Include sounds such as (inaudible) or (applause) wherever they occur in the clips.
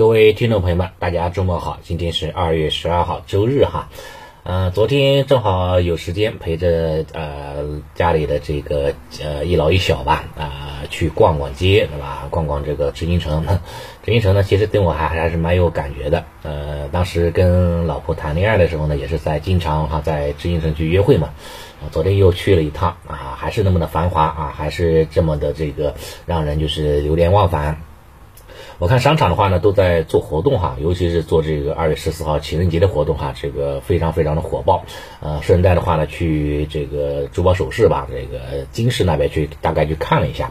各位听众朋友们，大家周末好！今天是二月十二号，周日哈。嗯，昨天正好有时间陪着呃家里的这个呃一老一小吧啊去逛逛街，对吧？逛逛这个知音城。(laughs) 知音城呢，其实对我还还是蛮有感觉的。呃，当时跟老婆谈恋爱的时候呢，也是在经常哈在知音城去约会嘛。昨天又去了一趟啊，还是那么的繁华啊，还是这么的这个让人就是流连忘返。我看商场的话呢，都在做活动哈，尤其是做这个二月十四号情人节的活动哈，这个非常非常的火爆。呃，顺带的话呢，去这个珠宝首饰吧，这个金饰那边去大概去看了一下。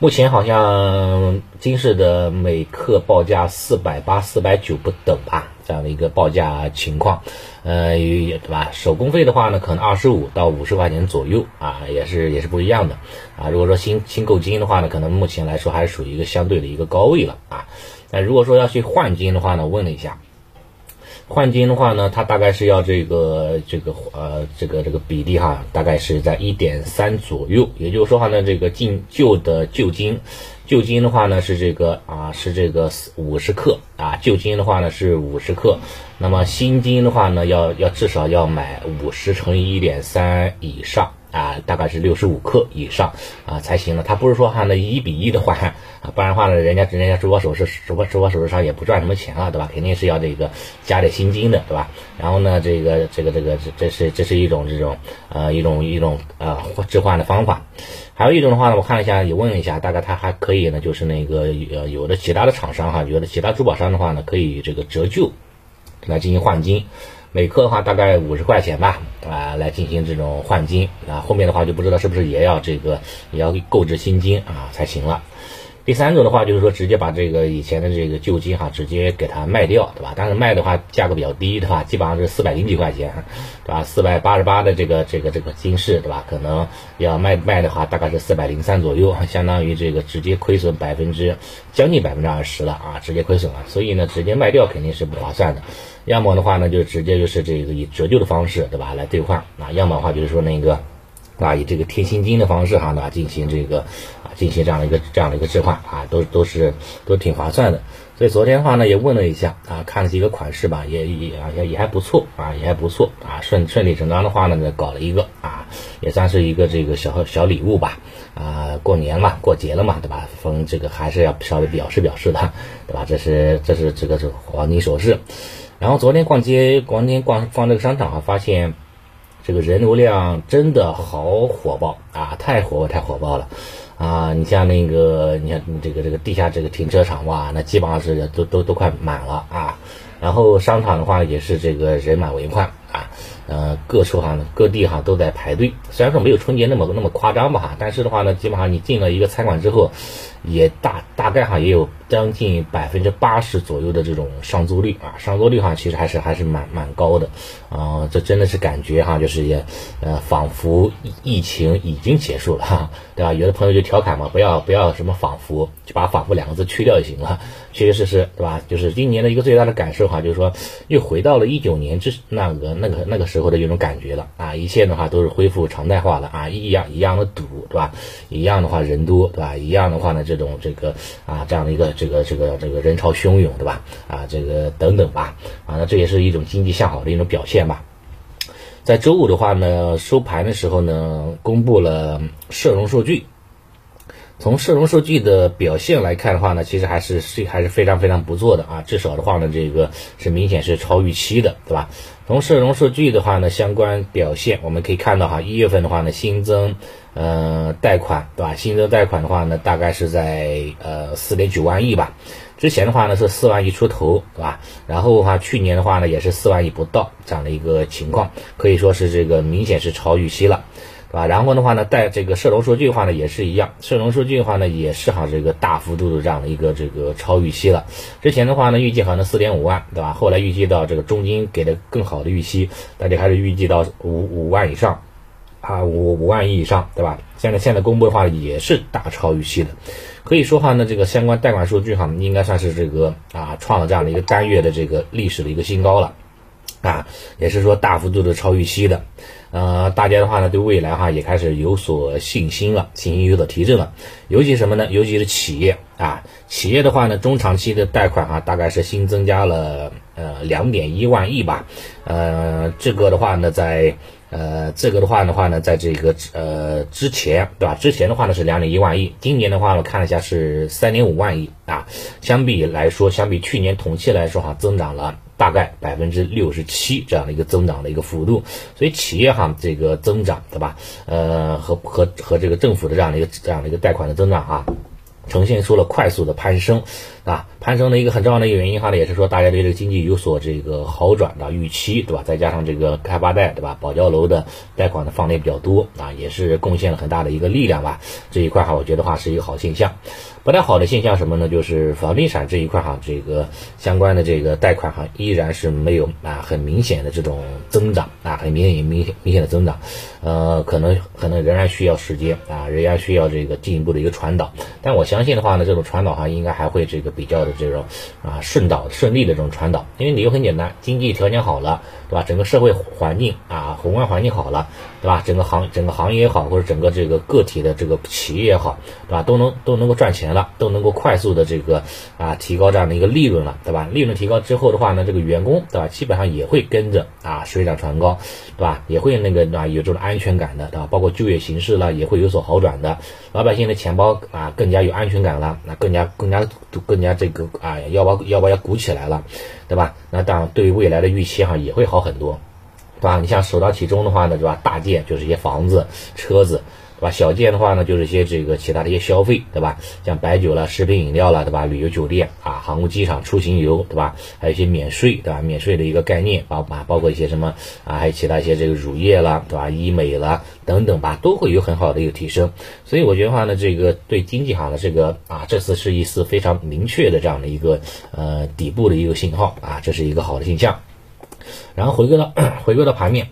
目前好像金饰的每克报价四百八、四百九不等吧，这样的一个报价情况，呃，对吧？手工费的话呢，可能二十五到五十块钱左右啊，也是也是不一样的啊。如果说新新购金的话呢，可能目前来说还是属于一个相对的一个高位了啊。那如果说要去换金的话呢，问了一下。换金的话呢，它大概是要这个这个呃这个这个比例哈，大概是在一点三左右。也就是说话呢，这个进旧的旧金，旧金的话呢是这个啊是这个五十克啊，旧金的话呢是五十克。那么新金的话呢，要要至少要买五十乘以一点三以上。啊，大概是六十五克以上啊才行了。他不是说哈那一比一的换啊，(laughs) 不然的话呢，人家人家珠宝首饰珠宝珠宝首饰商也不赚什么钱了，对吧？肯定是要这个加点薪金的，对吧？然后呢，这个这个这个这这是这是一种这种呃一种一种呃置换的方法。还有一种的话呢，我看了一下也问了一下，大概他还可以呢，就是那个呃有的其他的厂商哈，有的其他珠宝商的话呢，可以这个折旧来进行换金。每克的话大概五十块钱吧，啊，来进行这种换金啊，后面的话就不知道是不是也要这个也要购置新金啊才行了。第三种的话就是说直接把这个以前的这个旧金哈直接给它卖掉，对吧？但是卖的话价格比较低，对吧？基本上是四百零几块钱，对吧？四百八十八的这个这个这个金饰，对吧？可能要卖卖的话大概是四百零三左右，相当于这个直接亏损百分之将近百分之二十了啊，直接亏损了。所以呢，直接卖掉肯定是不划算的。要么的话呢，就直接就是这个以折旧的方式，对吧，来兑换啊；要么的话就是说那个啊，以这个贴现金的方式哈，那进行这个啊，进行这样的一个这样的一个置换啊，都都是都挺划算的。所以昨天的话呢，也问了一下啊，看了几个款式吧，也也也也还不错啊，也还不错啊，顺顺理成章的话呢，搞了一个啊，也算是一个这个小小礼物吧啊，过年嘛，过节了嘛，对吧？逢这个还是要稍微表示表示的，对吧？这是这是这个是黄金首饰。然后昨天逛街，逛天逛逛这个商场啊，发现这个人流量真的好火爆啊，太火爆太火爆了啊！你像那个，你像这个这个地下这个停车场哇，那基本上是都都都快满了啊。然后商场的话也是这个人满为患啊，呃，各处哈各地哈都在排队。虽然说没有春节那么那么夸张吧哈，但是的话呢，基本上你进了一个餐馆之后，也大大概哈也有。将近百分之八十左右的这种上座率啊，上座率哈其实还是还是蛮蛮高的啊，这真的是感觉哈，就是也呃仿佛疫情已经结束了哈，对吧？有的朋友就调侃嘛，不要不要什么仿佛，就把仿佛两个字去掉就行了。确确实实，对吧？就是今年的一个最大的感受哈，就是说又回到了一九年之那个那个那个时候的一种感觉了啊，一切的话都是恢复常态化了啊，一样一样的堵，对吧？一样的话人多，对吧？一样的话呢，这种这个啊这样的一个。这个这个这个人潮汹涌，对吧？啊，这个等等吧，啊，那这也是一种经济向好的一种表现吧。在周五的话呢，收盘的时候呢，公布了社融数据。从社融数据的表现来看的话呢，其实还是是还是非常非常不错的啊，至少的话呢，这个是明显是超预期的，对吧？从社融数据的话呢，相关表现我们可以看到哈，一月份的话呢，新增呃贷款，对吧？新增贷款的话呢，大概是在呃四点九万亿吧，之前的话呢是四万亿出头，对吧？然后的话，去年的话呢也是四万亿不到这样的一个情况，可以说是这个明显是超预期了。对吧？然后的话呢，带这个社融数据的话呢，也是一样，社融数据的话呢，也是哈这个大幅度的这样的一个这个超预期了。之前的话呢，预计好像四点五万，对吧？后来预计到这个中金给的更好的预期，大家还是预计到五五万以上，啊五五万亿以上，对吧？现在现在公布的话也是大超预期的，可以说话呢，这个相关贷款数据哈，应该算是这个啊创了这样的一个单月的这个历史的一个新高了。啊，也是说大幅度的超预期的。呃，大家的话呢，对未来哈也开始有所信心了，信心有所提振了。尤其什么呢？尤其是企业啊，企业的话呢，中长期的贷款哈，大概是新增加了呃两点一万亿吧。呃，这个的话呢，在呃这个的话的话呢，在这个呃之前对吧？之前的话呢是两点一万亿，今年的话我看了一下是三点五万亿啊。相比来说，相比去年同期来说哈，增长了。大概百分之六十七这样的一个增长的一个幅度，所以企业哈这个增长对吧？呃，和和和这个政府的这样的一个这样的一个贷款的增长啊，呈现出了快速的攀升啊。攀升的一个很重要的一个原因哈呢，也是说大家对这个经济有所这个好转的预期对吧？再加上这个开发贷对吧？保交楼的贷款的放的也比较多啊，也是贡献了很大的一个力量吧。这一块哈，我觉得话是一个好现象。不太好的现象什么呢？就是房地产这一块哈，这个相关的这个贷款哈，依然是没有啊很明显的这种增长啊，很明显明显明显的增长，呃，可能可能仍然需要时间啊，仍然需要这个进一步的一个传导。但我相信的话呢，这种传导哈，应该还会这个比较的这种啊顺导顺利的这种传导，因为理由很简单，经济条件好了，对吧？整个社会环境啊，宏观环境好了，对吧？整个行整个行业也好，或者整个这个个体的这个企业也好，对吧？都能都能够赚钱。了都能够快速的这个啊提高这样的一个利润了，对吧？利润提高之后的话呢，这个员工对吧，基本上也会跟着啊水涨船高，对吧？也会那个对吧有这种安全感的，对吧？包括就业形势了也会有所好转的，老百姓的钱包啊更加有安全感了，那更加更加更加这个啊腰包腰包要鼓起来了，对吧？那当然对于未来的预期哈也会好很多，对吧？你像首当其冲的话呢，对吧？大件就是一些房子、车子。对吧？小件的话呢，就是一些这个其他的一些消费，对吧？像白酒了、食品饮料了，对吧？旅游酒店啊、航空机场出行游，对吧？还有一些免税，对吧？免税的一个概念，包啊包括一些什么啊，还有其他一些这个乳业了，对吧？医美了等等吧，都会有很好的一个提升。所以我觉得话呢，这个对经济行的这个啊，这次是一次非常明确的这样的一个呃底部的一个信号啊，这是一个好的现象。然后回归到 (clears throat) 回归到盘面，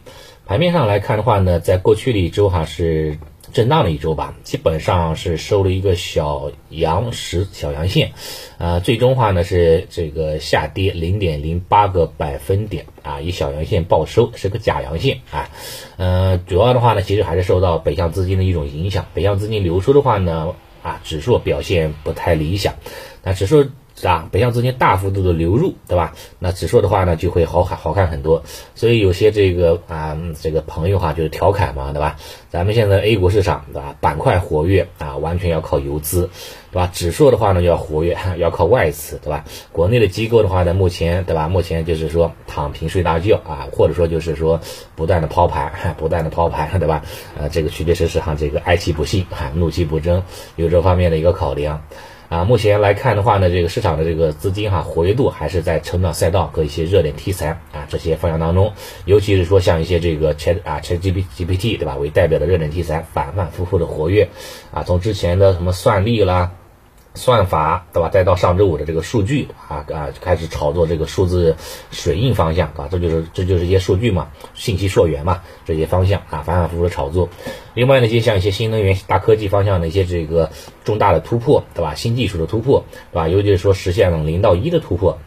盘面上来看的话呢，在过去的一周哈是。震荡了一周吧，基本上是收了一个小阳十小阳线，呃，最终话呢是这个下跌零点零八个百分点啊，以小阳线报收，是个假阳线啊，呃，主要的话呢，其实还是受到北向资金的一种影响，北向资金流出的话呢，啊，指数表现不太理想，那指数。是吧？北向资金大幅度的流入，对吧？那指数的话呢，就会好看好看很多。所以有些这个啊，这个朋友哈，就是调侃嘛，对吧？咱们现在 A 股市场，对吧？板块活跃啊，完全要靠游资，对吧？指数的话呢，要活跃，(laughs) 要靠外资，对吧？国内的机构的话呢，目前，对吧？目前就是说躺平睡大觉啊，或者说就是说不断的抛盘，(laughs) 不断的抛盘，对吧？呃，这个确确实实哈，这个哀其不幸，哈，怒其不争，有这方面的一个考量。啊，目前来看的话呢，这个市场的这个资金哈活跃度还是在成长赛道和一些热点题材啊这些方向当中，尤其是说像一些这个 Chat 啊 Chat G P G P T 对吧为代表的热点题材反反复复的活跃啊，从之前的什么算力啦。算法对吧？再到上周五的这个数据啊啊，开始炒作这个数字水印方向啊，这就是这就是一些数据嘛，信息溯源嘛，这些方向啊，反反复复的炒作。另外呢，就像一些新能源、大科技方向的一些这个重大的突破，对吧？新技术的突破，对吧？尤其是说实现了零到一的突破，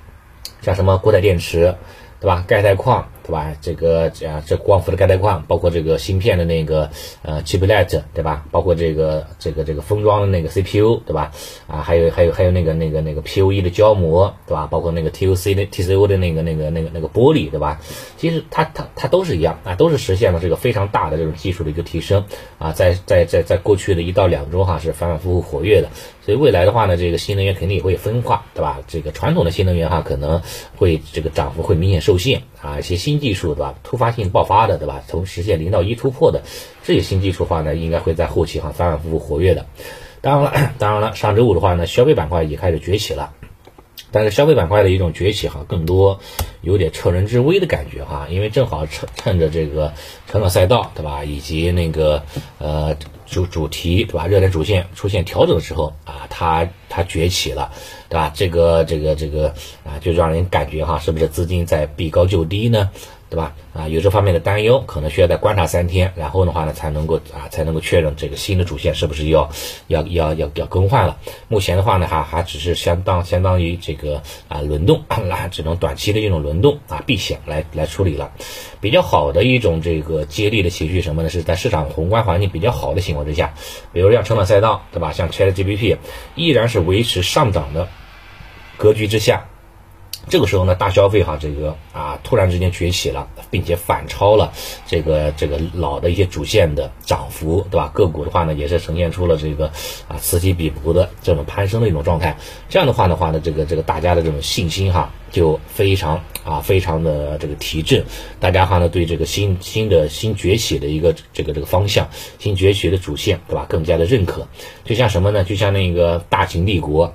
像什么固态电池，对吧？钙钛矿。对吧？这个啊，这光伏的钙钛矿，包括这个芯片的那个呃 chiplet，对吧？包括这个这个这个封装的那个 CPU，对吧？啊，还有还有还有那个那个那个 POE 的胶膜，对吧？包括那个 TOC 的 TCO 的那个那个那个那个玻璃，对吧？其实它它它都是一样啊，都是实现了这个非常大的这种技术的一个提升啊，在在在在过去的一到两周哈是反反复复活跃的，所以未来的话呢，这个新能源肯定也会分化，对吧？这个传统的新能源哈可能会这个涨幅会明显受限啊，一些新新技术对吧？突发性爆发的对吧？从实现零到一突破的这些新技术的话呢，应该会在后期哈反反复复活跃的。当然了，当然了，上周五的话呢，消费板块也开始崛起了。但是消费板块的一种崛起哈，更多有点趁人之危的感觉哈，因为正好趁趁着这个成长赛道对吧，以及那个呃主主题对吧，热点主线出现调整的时候啊，它它崛起了对吧？这个这个这个啊，就让人感觉哈，是不是资金在避高就低呢？对吧？啊，有这方面的担忧，可能需要再观察三天，然后的话呢，才能够啊，才能够确认这个新的主线是不是要要要要要更换了。目前的话呢，还还只是相当相当于这个啊轮动，啊，只能短期的一种轮动啊避险来来处理了。比较好的一种这个接力的情绪什么呢？是在市场宏观环境比较好的情况之下，比如像成长赛道，对吧？像 ChatGPT 依然是维持上涨的格局之下。这个时候呢，大消费哈，这个啊，突然之间崛起了，并且反超了这个这个老的一些主线的涨幅，对吧？个股的话呢，也是呈现出了这个啊此起彼伏的这种攀升的一种状态。这样的话的话呢，这个这个大家的这种信心哈，就非常啊非常的这个提振，大家哈呢对这个新新的新崛起的一个这个这个方向，新崛起的主线，对吧？更加的认可。就像什么呢？就像那个大秦帝国。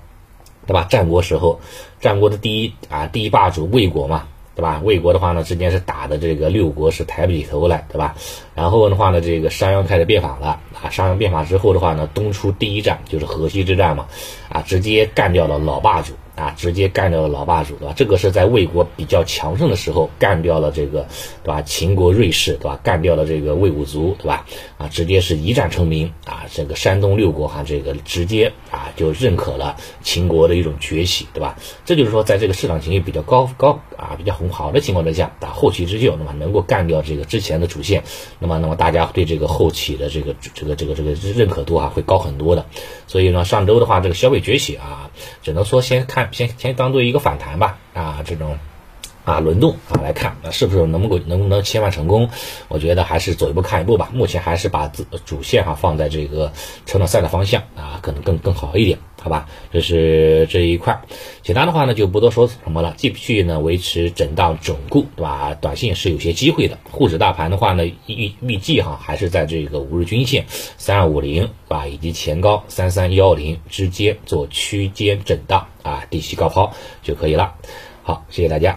对吧？战国时候，战国的第一啊第一霸主魏国嘛，对吧？魏国的话呢，之间是打的这个六国是抬不起头来，对吧？然后的话呢，这个商鞅开始变法了啊，商鞅变法之后的话呢，东出第一战就是河西之战嘛，啊，直接干掉了老霸主。啊，直接干掉了老霸主，对吧？这个是在魏国比较强盛的时候干掉了这个，对吧？秦国瑞士，对吧？干掉了这个魏武卒，对吧？啊，直接是一战成名啊！这个山东六国哈，这个直接啊就认可了秦国的一种崛起，对吧？这就是说，在这个市场情绪比较高高啊比较很好的情况之下，啊后起之秀，那么能够干掉这个之前的主线，那么那么大家对这个后起的这个这个这个这个认可度啊会高很多的。所以呢，上周的话，这个消费崛起啊，只能说先看。先先当做一个反弹吧，啊，这种。啊轮动啊来看，那是不是能够能不能切换成功？我觉得还是走一步看一步吧。目前还是把主主线哈放在这个成长赛的方向啊，可能更更好一点，好吧？这是这一块，其他的话呢就不多说什么了。继续呢维持震荡整固，对吧？短线是有些机会的。沪指大盘的话呢预预计哈还是在这个五日均线三二五零吧以及前高三三幺零之间做区间震荡。啊，低吸高抛就可以了。好，谢谢大家。